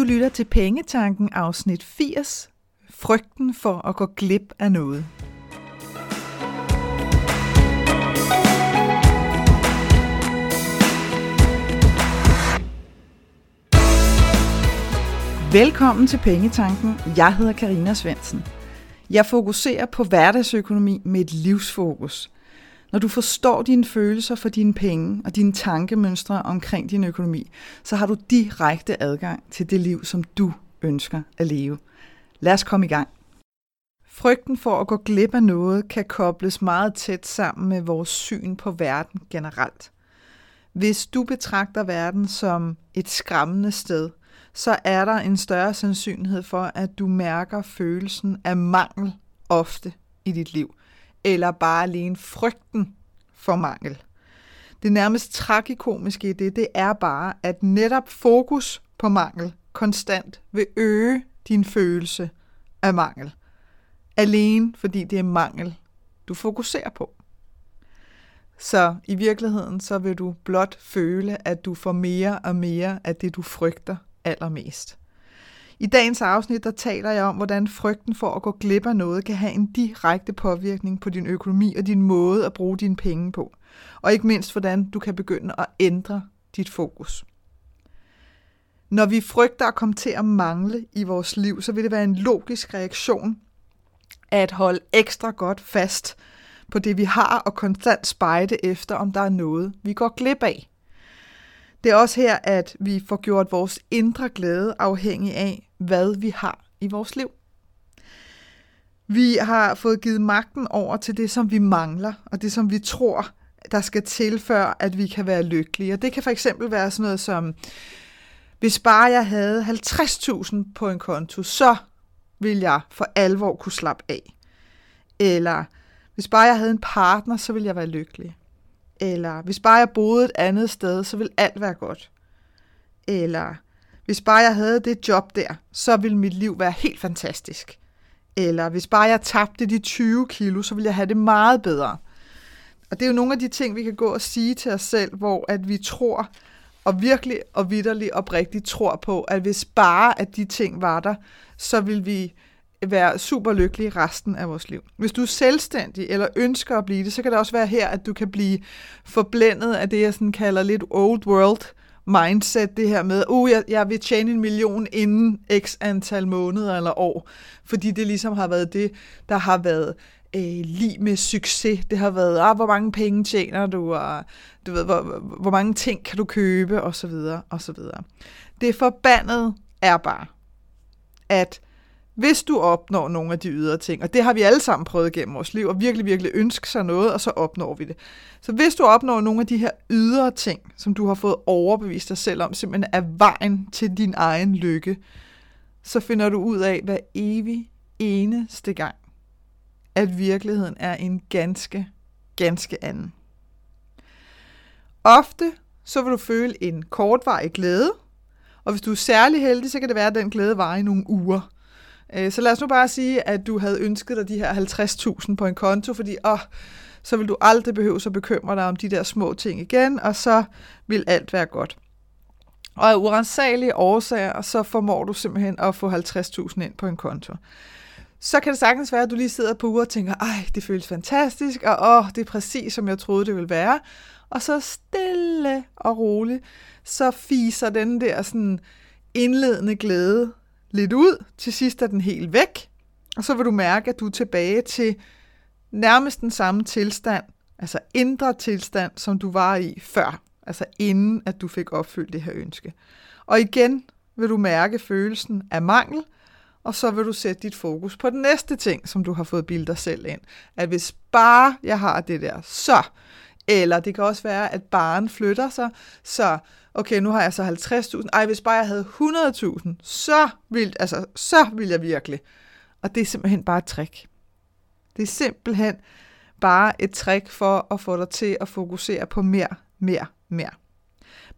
Du lytter til Pengetanken afsnit 80. Frygten for at gå glip af noget. Velkommen til Pengetanken. Jeg hedder Karina Svensen. Jeg fokuserer på hverdagsøkonomi med et livsfokus. Når du forstår dine følelser for dine penge og dine tankemønstre omkring din økonomi, så har du direkte adgang til det liv, som du ønsker at leve. Lad os komme i gang. Frygten for at gå glip af noget kan kobles meget tæt sammen med vores syn på verden generelt. Hvis du betragter verden som et skræmmende sted, så er der en større sandsynlighed for, at du mærker følelsen af mangel ofte i dit liv, eller bare alene frygten for mangel. Det nærmest tragikomiske i det, det er bare, at netop fokus på mangel konstant vil øge din følelse af mangel. Alene fordi det er mangel, du fokuserer på. Så i virkeligheden, så vil du blot føle, at du får mere og mere af det, du frygter allermest. I dagens afsnit, der taler jeg om, hvordan frygten for at gå glip af noget kan have en direkte påvirkning på din økonomi og din måde at bruge dine penge på. Og ikke mindst, hvordan du kan begynde at ændre dit fokus. Når vi frygter at komme til at mangle i vores liv, så vil det være en logisk reaktion at holde ekstra godt fast på det, vi har, og konstant spejde efter, om der er noget, vi går glip af. Det er også her, at vi får gjort vores indre glæde afhængig af, hvad vi har i vores liv. Vi har fået givet magten over til det, som vi mangler, og det, som vi tror, der skal til, før at vi kan være lykkelige. Og det kan for eksempel være sådan noget som, hvis bare jeg havde 50.000 på en konto, så vil jeg for alvor kunne slappe af. Eller hvis bare jeg havde en partner, så ville jeg være lykkelig. Eller hvis bare jeg boede et andet sted, så ville alt være godt. Eller hvis bare jeg havde det job der, så ville mit liv være helt fantastisk. Eller hvis bare jeg tabte de 20 kilo, så ville jeg have det meget bedre. Og det er jo nogle af de ting, vi kan gå og sige til os selv, hvor at vi tror, og virkelig og vidderligt oprigtigt tror på, at hvis bare at de ting var der, så vil vi være super lykkelige resten af vores liv. Hvis du er selvstændig eller ønsker at blive det, så kan det også være her, at du kan blive forblændet af det, jeg sådan kalder lidt old world mindset, det her med, uh, jeg, jeg vil tjene en million inden x antal måneder eller år, fordi det ligesom har været det, der har været øh, lige med succes. Det har været, ah, hvor mange penge tjener du, og du ved, hvor, hvor mange ting kan du købe, og så videre, og så videre. Det forbandet er bare, at hvis du opnår nogle af de ydre ting, og det har vi alle sammen prøvet gennem vores liv, og virkelig, virkelig ønske sig noget, og så opnår vi det. Så hvis du opnår nogle af de her ydre ting, som du har fået overbevist dig selv om, simpelthen er vejen til din egen lykke, så finder du ud af hver evig eneste gang, at virkeligheden er en ganske, ganske anden. Ofte så vil du føle en kortvarig glæde, og hvis du er særlig heldig, så kan det være, at den glæde varer i nogle uger. Øh, så lad os nu bare sige, at du havde ønsket dig de her 50.000 på en konto, fordi åh, så vil du aldrig behøve at bekymre dig om de der små ting igen, og så vil alt være godt. Og af urensagelige årsager, så formår du simpelthen at få 50.000 ind på en konto. Så kan det sagtens være, at du lige sidder på uger og tænker, ej, det føles fantastisk, og åh, det er præcis, som jeg troede, det ville være. Og så stille og roligt, så fiser den der sådan indledende glæde lidt ud, til sidst er den helt væk, og så vil du mærke, at du er tilbage til nærmest den samme tilstand, altså indre tilstand, som du var i før, altså inden at du fik opfyldt det her ønske. Og igen vil du mærke følelsen af mangel, og så vil du sætte dit fokus på den næste ting, som du har fået bildet dig selv ind. At hvis bare jeg har det der, så eller det kan også være, at barn flytter sig, så okay, nu har jeg så 50.000. Ej, hvis bare jeg havde 100.000, så vil, altså, så vil jeg virkelig. Og det er simpelthen bare et trick. Det er simpelthen bare et trick for at få dig til at fokusere på mere, mere, mere.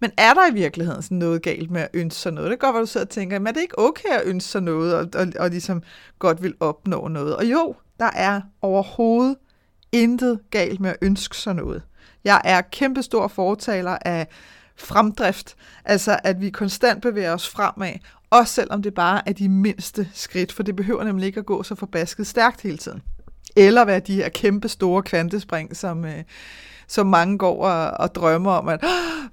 Men er der i virkeligheden sådan noget galt med at ønske sig noget? Det kan godt være, du sidder og tænker, men er det ikke okay at ønske sig noget, og, og, og ligesom godt vil opnå noget? Og jo, der er overhovedet intet galt med at ønske sig noget. Jeg er kæmpestor fortaler af fremdrift, altså at vi konstant bevæger os fremad, Også selvom det bare er de mindste skridt, for det behøver nemlig ikke at gå så forbasket stærkt hele tiden. Eller være de her kæmpe store kvantespring, som, øh, som mange går og, og drømmer om, at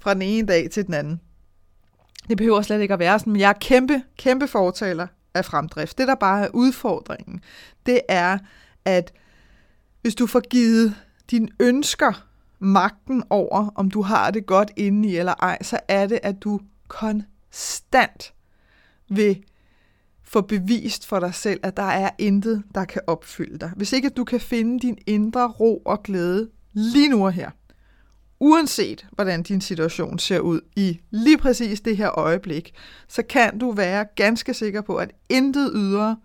fra den ene dag til den anden. Det behøver slet ikke at være sådan, men jeg er kæmpe, kæmpe fortaler af fremdrift. Det, der bare er udfordringen, det er, at hvis du får givet dine ønsker magten over, om du har det godt inde i eller ej, så er det, at du konstant vil få bevist for dig selv, at der er intet, der kan opfylde dig. Hvis ikke at du kan finde din indre ro og glæde lige nu og her, uanset hvordan din situation ser ud i lige præcis det her øjeblik, så kan du være ganske sikker på, at intet ydre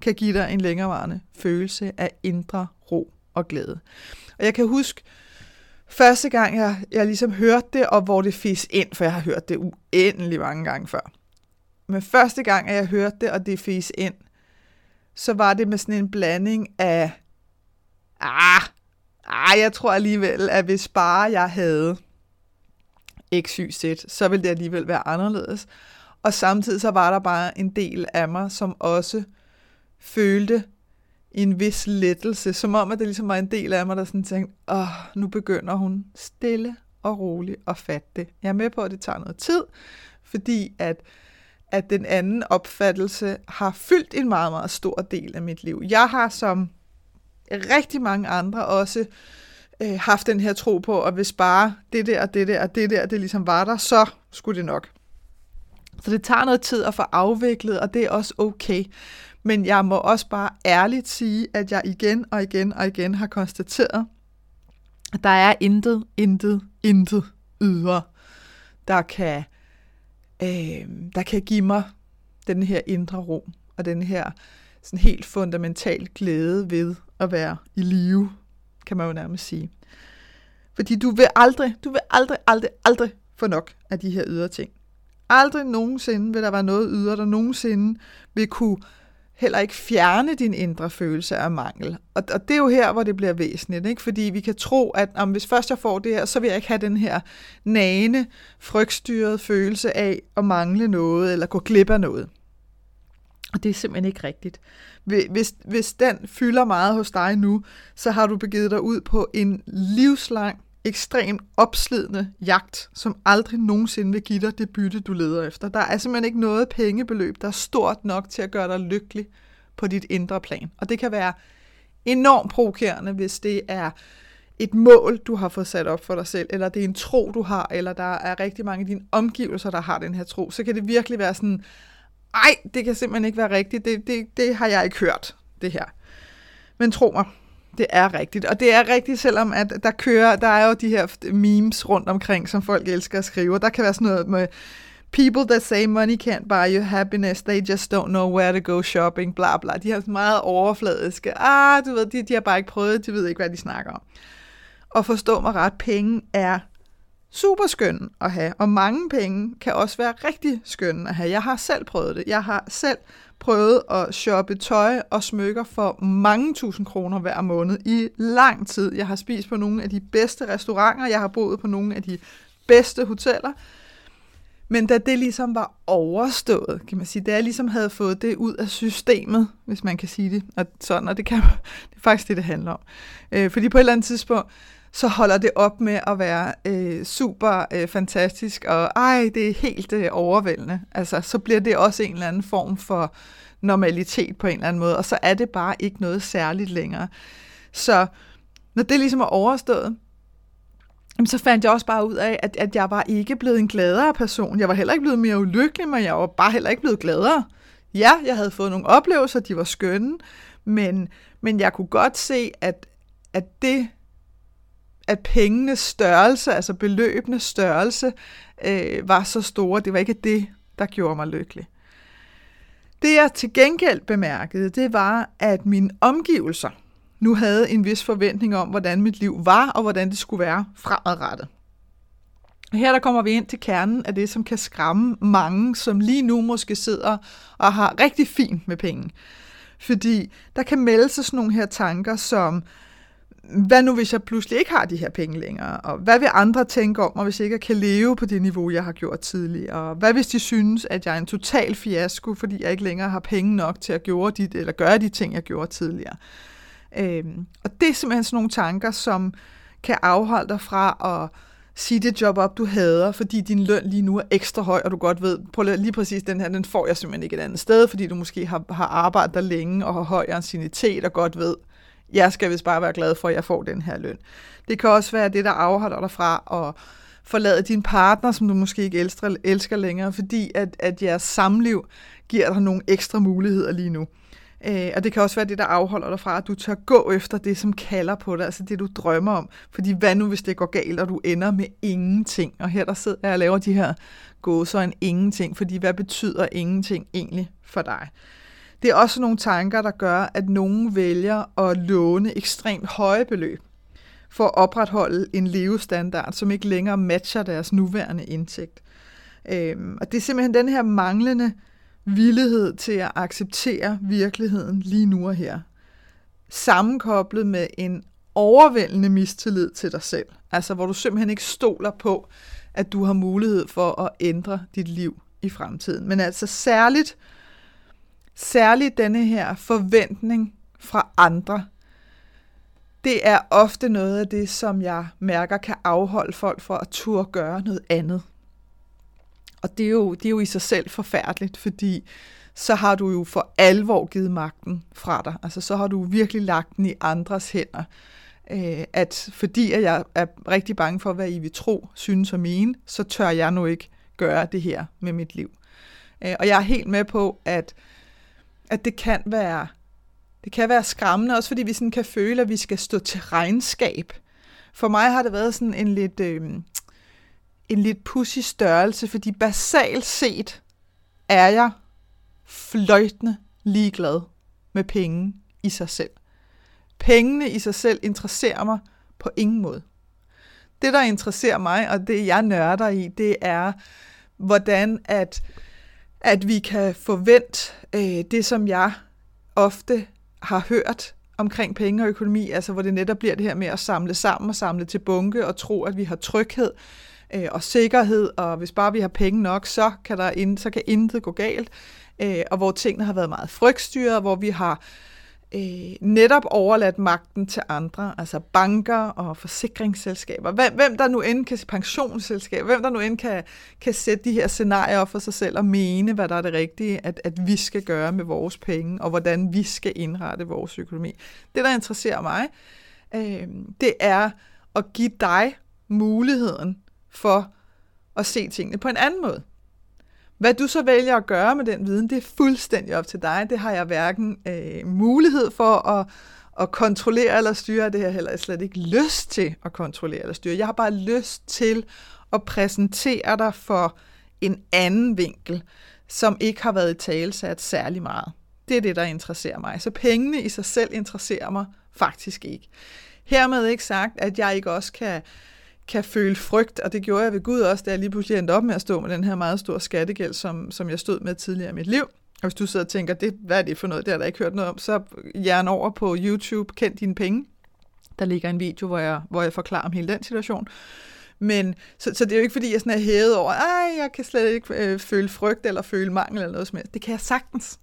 kan give dig en længerevarende følelse af indre ro og glæde. Og jeg kan huske, første gang jeg, jeg ligesom hørte det, og hvor det fis ind, for jeg har hørt det uendelig mange gange før. Men første gang, at jeg hørte det, og det fis ind, så var det med sådan en blanding af, ah, ah jeg tror alligevel, at hvis bare jeg havde XYZ, så ville det alligevel være anderledes. Og samtidig så var der bare en del af mig, som også følte en vis lettelse, som om, at det ligesom var en del af mig, der sådan tænkte, åh, nu begynder hun stille og roligt at fatte det. Jeg er med på, at det tager noget tid, fordi at, at den anden opfattelse har fyldt en meget, meget stor del af mit liv. Jeg har som rigtig mange andre også øh, haft den her tro på, at hvis bare det der og det der og det der, det ligesom var der, så skulle det nok. Så det tager noget tid at få afviklet, og det er også okay. Men jeg må også bare ærligt sige, at jeg igen og igen og igen har konstateret, at der er intet, intet, intet ydre, der kan, øh, der kan give mig den her indre ro, og den her sådan helt fundamental glæde ved at være i live, kan man jo nærmest sige. Fordi du vil aldrig, du vil aldrig, aldrig, aldrig få nok af de her ydre ting. Aldrig nogensinde vil der være noget ydre, der nogensinde vil kunne heller ikke fjerne din indre følelse af mangel. Og, og det er jo her, hvor det bliver væsentligt, ikke? fordi vi kan tro, at om hvis først jeg får det her, så vil jeg ikke have den her nagende, frygtstyrede følelse af at mangle noget, eller gå glip af noget. Og det er simpelthen ikke rigtigt. Hvis, hvis den fylder meget hos dig nu, så har du begivet dig ud på en livslang ekstremt opslidende jagt, som aldrig nogensinde vil give dig det bytte, du leder efter. Der er simpelthen ikke noget pengebeløb, der er stort nok til at gøre dig lykkelig på dit indre plan. Og det kan være enormt provokerende, hvis det er et mål, du har fået sat op for dig selv, eller det er en tro, du har, eller der er rigtig mange af dine omgivelser, der har den her tro, så kan det virkelig være sådan, ej, det kan simpelthen ikke være rigtigt, det, det, det har jeg ikke hørt, det her. Men tro mig, det er rigtigt. Og det er rigtigt, selvom at der kører, der er jo de her memes rundt omkring, som folk elsker at skrive. Der kan være sådan noget med, people that say money can't buy you happiness, they just don't know where to go shopping, bla bla. De har meget overfladiske, ah, du ved, de, de har bare ikke prøvet, de ved ikke, hvad de snakker om. Og forstå mig ret, penge er super skøn at have, og mange penge kan også være rigtig skønne at have. Jeg har selv prøvet det. Jeg har selv prøvet at shoppe tøj og smykker for mange tusind kroner hver måned i lang tid. Jeg har spist på nogle af de bedste restauranter, jeg har boet på nogle af de bedste hoteller. Men da det ligesom var overstået, kan man sige, da jeg ligesom havde fået det ud af systemet, hvis man kan sige det, og sådan, og det, kan, det er faktisk det, det handler om. Øh, fordi på et eller andet tidspunkt, så holder det op med at være øh, super øh, fantastisk, og ej, det er helt øh, overvældende. Altså, så bliver det også en eller anden form for normalitet på en eller anden måde, og så er det bare ikke noget særligt længere. Så når det ligesom er overstået, så fandt jeg også bare ud af, at, at jeg var ikke blevet en gladere person. Jeg var heller ikke blevet mere ulykkelig, men jeg var bare heller ikke blevet gladere. Ja, jeg havde fået nogle oplevelser, de var skønne, men, men jeg kunne godt se, at, at det at pengenes størrelse, altså beløbenes størrelse, øh, var så store. Det var ikke det, der gjorde mig lykkelig. Det jeg til gengæld bemærkede, det var, at mine omgivelser nu havde en vis forventning om, hvordan mit liv var, og hvordan det skulle være fremadrettet. Her der kommer vi ind til kernen af det, som kan skræmme mange, som lige nu måske sidder og har rigtig fint med penge. Fordi der kan melde sig sådan nogle her tanker som, hvad nu hvis jeg pludselig ikke har de her penge længere? Og hvad vil andre tænke om mig, hvis jeg ikke kan leve på det niveau, jeg har gjort tidligere? Og hvad hvis de synes, at jeg er en total fiasko, fordi jeg ikke længere har penge nok til at gøre de, eller gøre de ting, jeg gjorde tidligere? Øhm, og det er simpelthen sådan nogle tanker, som kan afholde dig fra at sige det job op, du hader, fordi din løn lige nu er ekstra høj, og du godt ved, på lige præcis den her, den får jeg simpelthen ikke et andet sted, fordi du måske har, har arbejdet der længe og har høj ancienitet og godt ved, jeg skal vist bare være glad for, at jeg får den her løn. Det kan også være det, der afholder dig fra at forlade din partner, som du måske ikke elsker, elsker længere, fordi at, at jeres samliv giver dig nogle ekstra muligheder lige nu. Øh, og det kan også være det, der afholder dig fra, at du tør gå efter det, som kalder på dig, altså det, du drømmer om. Fordi hvad nu, hvis det går galt, og du ender med ingenting? Og her der sidder jeg og laver de her gåser en ingenting, fordi hvad betyder ingenting egentlig for dig? Det er også nogle tanker, der gør, at nogen vælger at låne ekstremt høje beløb for at opretholde en levestandard, som ikke længere matcher deres nuværende indtægt. Øhm, og det er simpelthen den her manglende villighed til at acceptere virkeligheden lige nu og her, sammenkoblet med en overvældende mistillid til dig selv. Altså hvor du simpelthen ikke stoler på, at du har mulighed for at ændre dit liv i fremtiden. Men altså særligt, særligt denne her forventning fra andre, det er ofte noget af det, som jeg mærker kan afholde folk fra at turde gøre noget andet. Og det er, jo, det er jo i sig selv forfærdeligt, fordi så har du jo for alvor givet magten fra dig. Altså så har du virkelig lagt den i andres hænder. Øh, at fordi at jeg er rigtig bange for, hvad I vil tro, synes og mene, så tør jeg nu ikke gøre det her med mit liv. Øh, og jeg er helt med på, at, at det kan være det kan være skræmmende, også fordi vi sådan kan føle, at vi skal stå til regnskab. For mig har det været sådan en lidt... Øh, en lidt pussy størrelse, fordi basalt set er jeg fløjtende ligeglad med penge i sig selv. Pengene i sig selv interesserer mig på ingen måde. Det, der interesserer mig, og det jeg nørder i, det er, hvordan at, at vi kan forvente øh, det, som jeg ofte har hørt omkring penge og økonomi, altså hvor det netop bliver det her med at samle sammen og samle til bunke og tro, at vi har tryghed, øh, og sikkerhed, og hvis bare vi har penge nok, så kan, der ind, så kan intet gå galt, øh, og hvor tingene har været meget frygtstyret, hvor vi har øh, Øh, netop overladt magten til andre, altså banker og forsikringsselskaber, hvem, hvem der nu end kan, pensionsselskaber, hvem der nu end kan, kan sætte de her scenarier op for sig selv og mene, hvad der er det rigtige, at, at vi skal gøre med vores penge, og hvordan vi skal indrette vores økonomi. Det, der interesserer mig, øh, det er at give dig muligheden for at se tingene på en anden måde. Hvad du så vælger at gøre med den viden, det er fuldstændig op til dig. Det har jeg hverken øh, mulighed for at, at kontrollere eller styre. Det har jeg heller slet ikke lyst til at kontrollere eller styre. Jeg har bare lyst til at præsentere dig for en anden vinkel, som ikke har været i talesat særlig meget. Det er det, der interesserer mig. Så pengene i sig selv interesserer mig faktisk ikke. Hermed ikke sagt, at jeg ikke også kan kan føle frygt, og det gjorde jeg ved Gud også, da jeg lige pludselig endte op med at stå med den her meget store skattegæld, som, som jeg stod med tidligere i mit liv. Og hvis du sidder og tænker, det, hvad er det for noget, det har der ikke hørt noget om, så jern over på YouTube, kend dine penge. Der ligger en video, hvor jeg, hvor jeg forklarer om hele den situation. Men, så, så det er jo ikke, fordi jeg sådan er hævet over, ej, jeg kan slet ikke øh, føle frygt eller føle mangel eller noget som helst. Det kan jeg sagtens.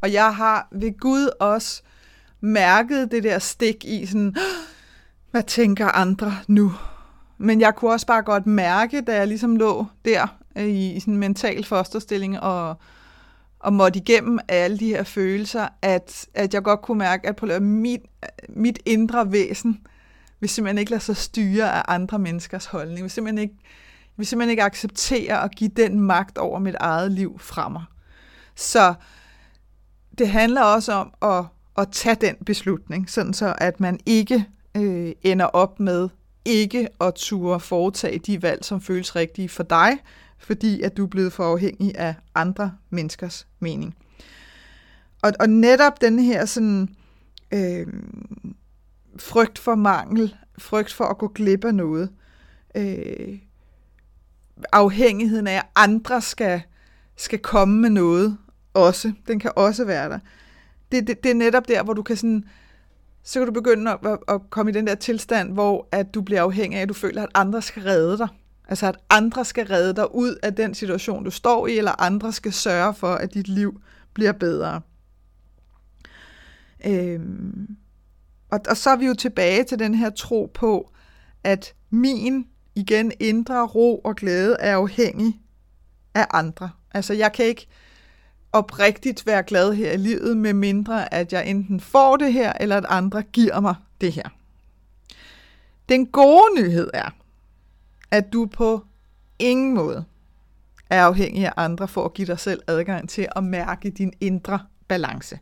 Og jeg har ved Gud også mærket det der stik i sådan, hvad tænker andre nu? Men jeg kunne også bare godt mærke, da jeg ligesom lå der øh, i, i sådan en mental fosterstilling og, og måtte igennem alle de her følelser, at, at jeg godt kunne mærke, at på mit, mit indre væsen vil simpelthen ikke lade sig styre af andre menneskers holdning. Vil simpelthen ikke, vil simpelthen ikke acceptere at give den magt over mit eget liv fra mig. Så det handler også om at, at tage den beslutning, sådan så at man ikke øh, ender op med ikke at turde foretage de valg, som føles rigtige for dig, fordi at du er blevet for afhængig af andre menneskers mening. Og, og netop den her sådan, øh, frygt for mangel, frygt for at gå glip af noget, øh, afhængigheden af, at andre skal, skal komme med noget også, den kan også være der. Det, det, det er netop der, hvor du kan sådan så kan du begynde at, at, komme i den der tilstand, hvor at du bliver afhængig af, at du føler, at andre skal redde dig. Altså at andre skal redde dig ud af den situation, du står i, eller andre skal sørge for, at dit liv bliver bedre. Øhm, og, og så er vi jo tilbage til den her tro på, at min igen indre ro og glæde er afhængig af andre. Altså jeg kan ikke oprigtigt være glad her i livet, med mindre at jeg enten får det her, eller at andre giver mig det her. Den gode nyhed er, at du på ingen måde er afhængig af andre for at give dig selv adgang til at mærke din indre balance.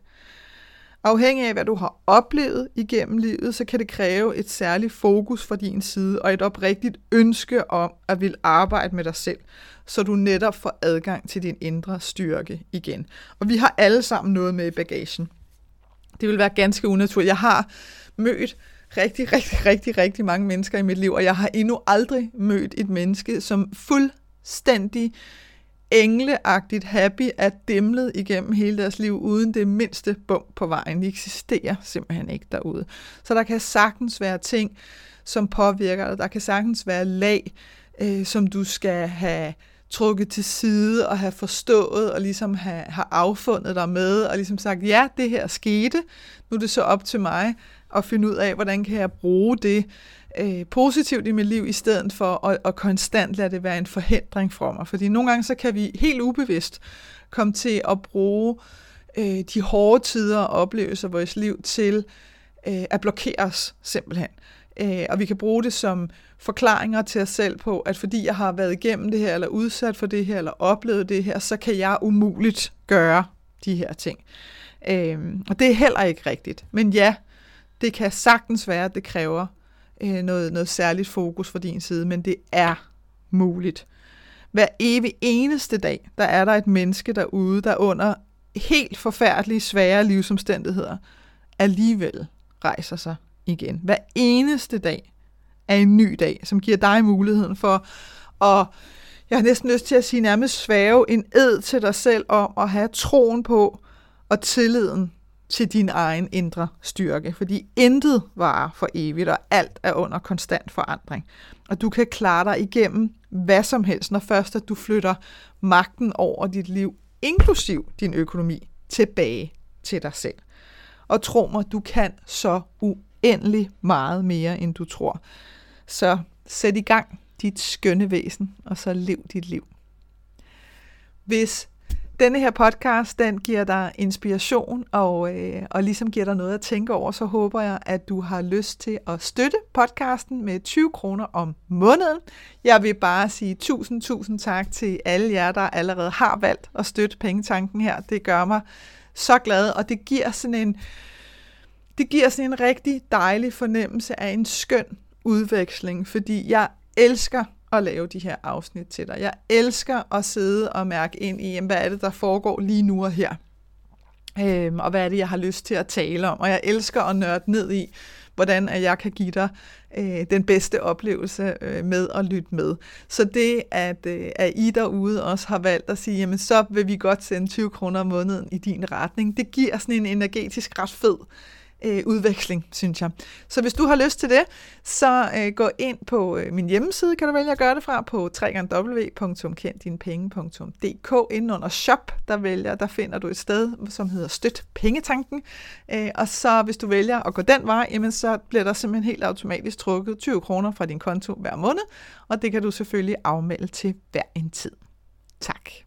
Afhængig af, hvad du har oplevet igennem livet, så kan det kræve et særligt fokus fra din side og et oprigtigt ønske om at vil arbejde med dig selv, så du netop får adgang til din indre styrke igen. Og vi har alle sammen noget med i bagagen. Det vil være ganske unaturligt. Jeg har mødt rigtig, rigtig, rigtig, rigtig mange mennesker i mit liv, og jeg har endnu aldrig mødt et menneske, som fuldstændig engleagtigt happy er dæmlet igennem hele deres liv, uden det mindste bump på vejen. De eksisterer simpelthen ikke derude. Så der kan sagtens være ting, som påvirker dig. Der kan sagtens være lag, øh, som du skal have trukket til side og have forstået og ligesom have, have affundet dig med og ligesom sagt, ja, det her skete, nu er det så op til mig at finde ud af, hvordan kan jeg bruge det øh, positivt i mit liv, i stedet for at, at konstant lade det være en forhindring for mig. Fordi nogle gange så kan vi helt ubevidst komme til at bruge øh, de hårde tider og oplevelser i vores liv til øh, at blokere os simpelthen. Øh, og vi kan bruge det som forklaringer til os selv på, at fordi jeg har været igennem det her, eller udsat for det her, eller oplevet det her, så kan jeg umuligt gøre de her ting. Øh, og det er heller ikke rigtigt. Men ja, det kan sagtens være, at det kræver øh, noget, noget særligt fokus fra din side, men det er muligt. Hver evig eneste dag, der er der et menneske derude, der under helt forfærdelige, svære livsomstændigheder alligevel rejser sig igen. Hver eneste dag er en ny dag, som giver dig muligheden for at, jeg har næsten lyst til at sige nærmest svæve en ed til dig selv om at have troen på og tilliden til din egen indre styrke, fordi intet varer for evigt, og alt er under konstant forandring. Og du kan klare dig igennem hvad som helst, når først at du flytter magten over dit liv, inklusiv din økonomi, tilbage til dig selv. Og tro mig, du kan så uendelig meget mere, end du tror. Så sæt i gang dit skønne væsen, og så lev dit liv. Hvis denne her podcast, den giver dig inspiration og, øh, og ligesom giver dig noget at tænke over, så håber jeg, at du har lyst til at støtte podcasten med 20 kroner om måneden. Jeg vil bare sige tusind, tusind tak til alle jer, der allerede har valgt at støtte pengetanken her. Det gør mig så glad, og det giver sådan en, det giver sådan en rigtig dejlig fornemmelse af en skøn udveksling, fordi jeg elsker at lave de her afsnit til dig. Jeg elsker at sidde og mærke ind i, hvad er det, der foregår lige nu og her. Øhm, og hvad er det, jeg har lyst til at tale om. Og jeg elsker at nørde ned i, hvordan at jeg kan give dig øh, den bedste oplevelse øh, med at lytte med. Så det, at, øh, at I derude også har valgt at sige, jamen så vil vi godt sende 20 kroner om måneden i din retning, det giver sådan en energetisk ret fed øh, udveksling, synes jeg. Så hvis du har lyst til det, så øh, gå ind på øh, min hjemmeside, kan du vælge at gøre det fra, på www.kenddinepenge.dk. Inden under shop, der vælger, der finder du et sted, som hedder Støt Pengetanken. Øh, og så hvis du vælger at gå den vej, jamen, så bliver der simpelthen helt automatisk trukket 20 kroner fra din konto hver måned, og det kan du selvfølgelig afmelde til hver en tid. Tak.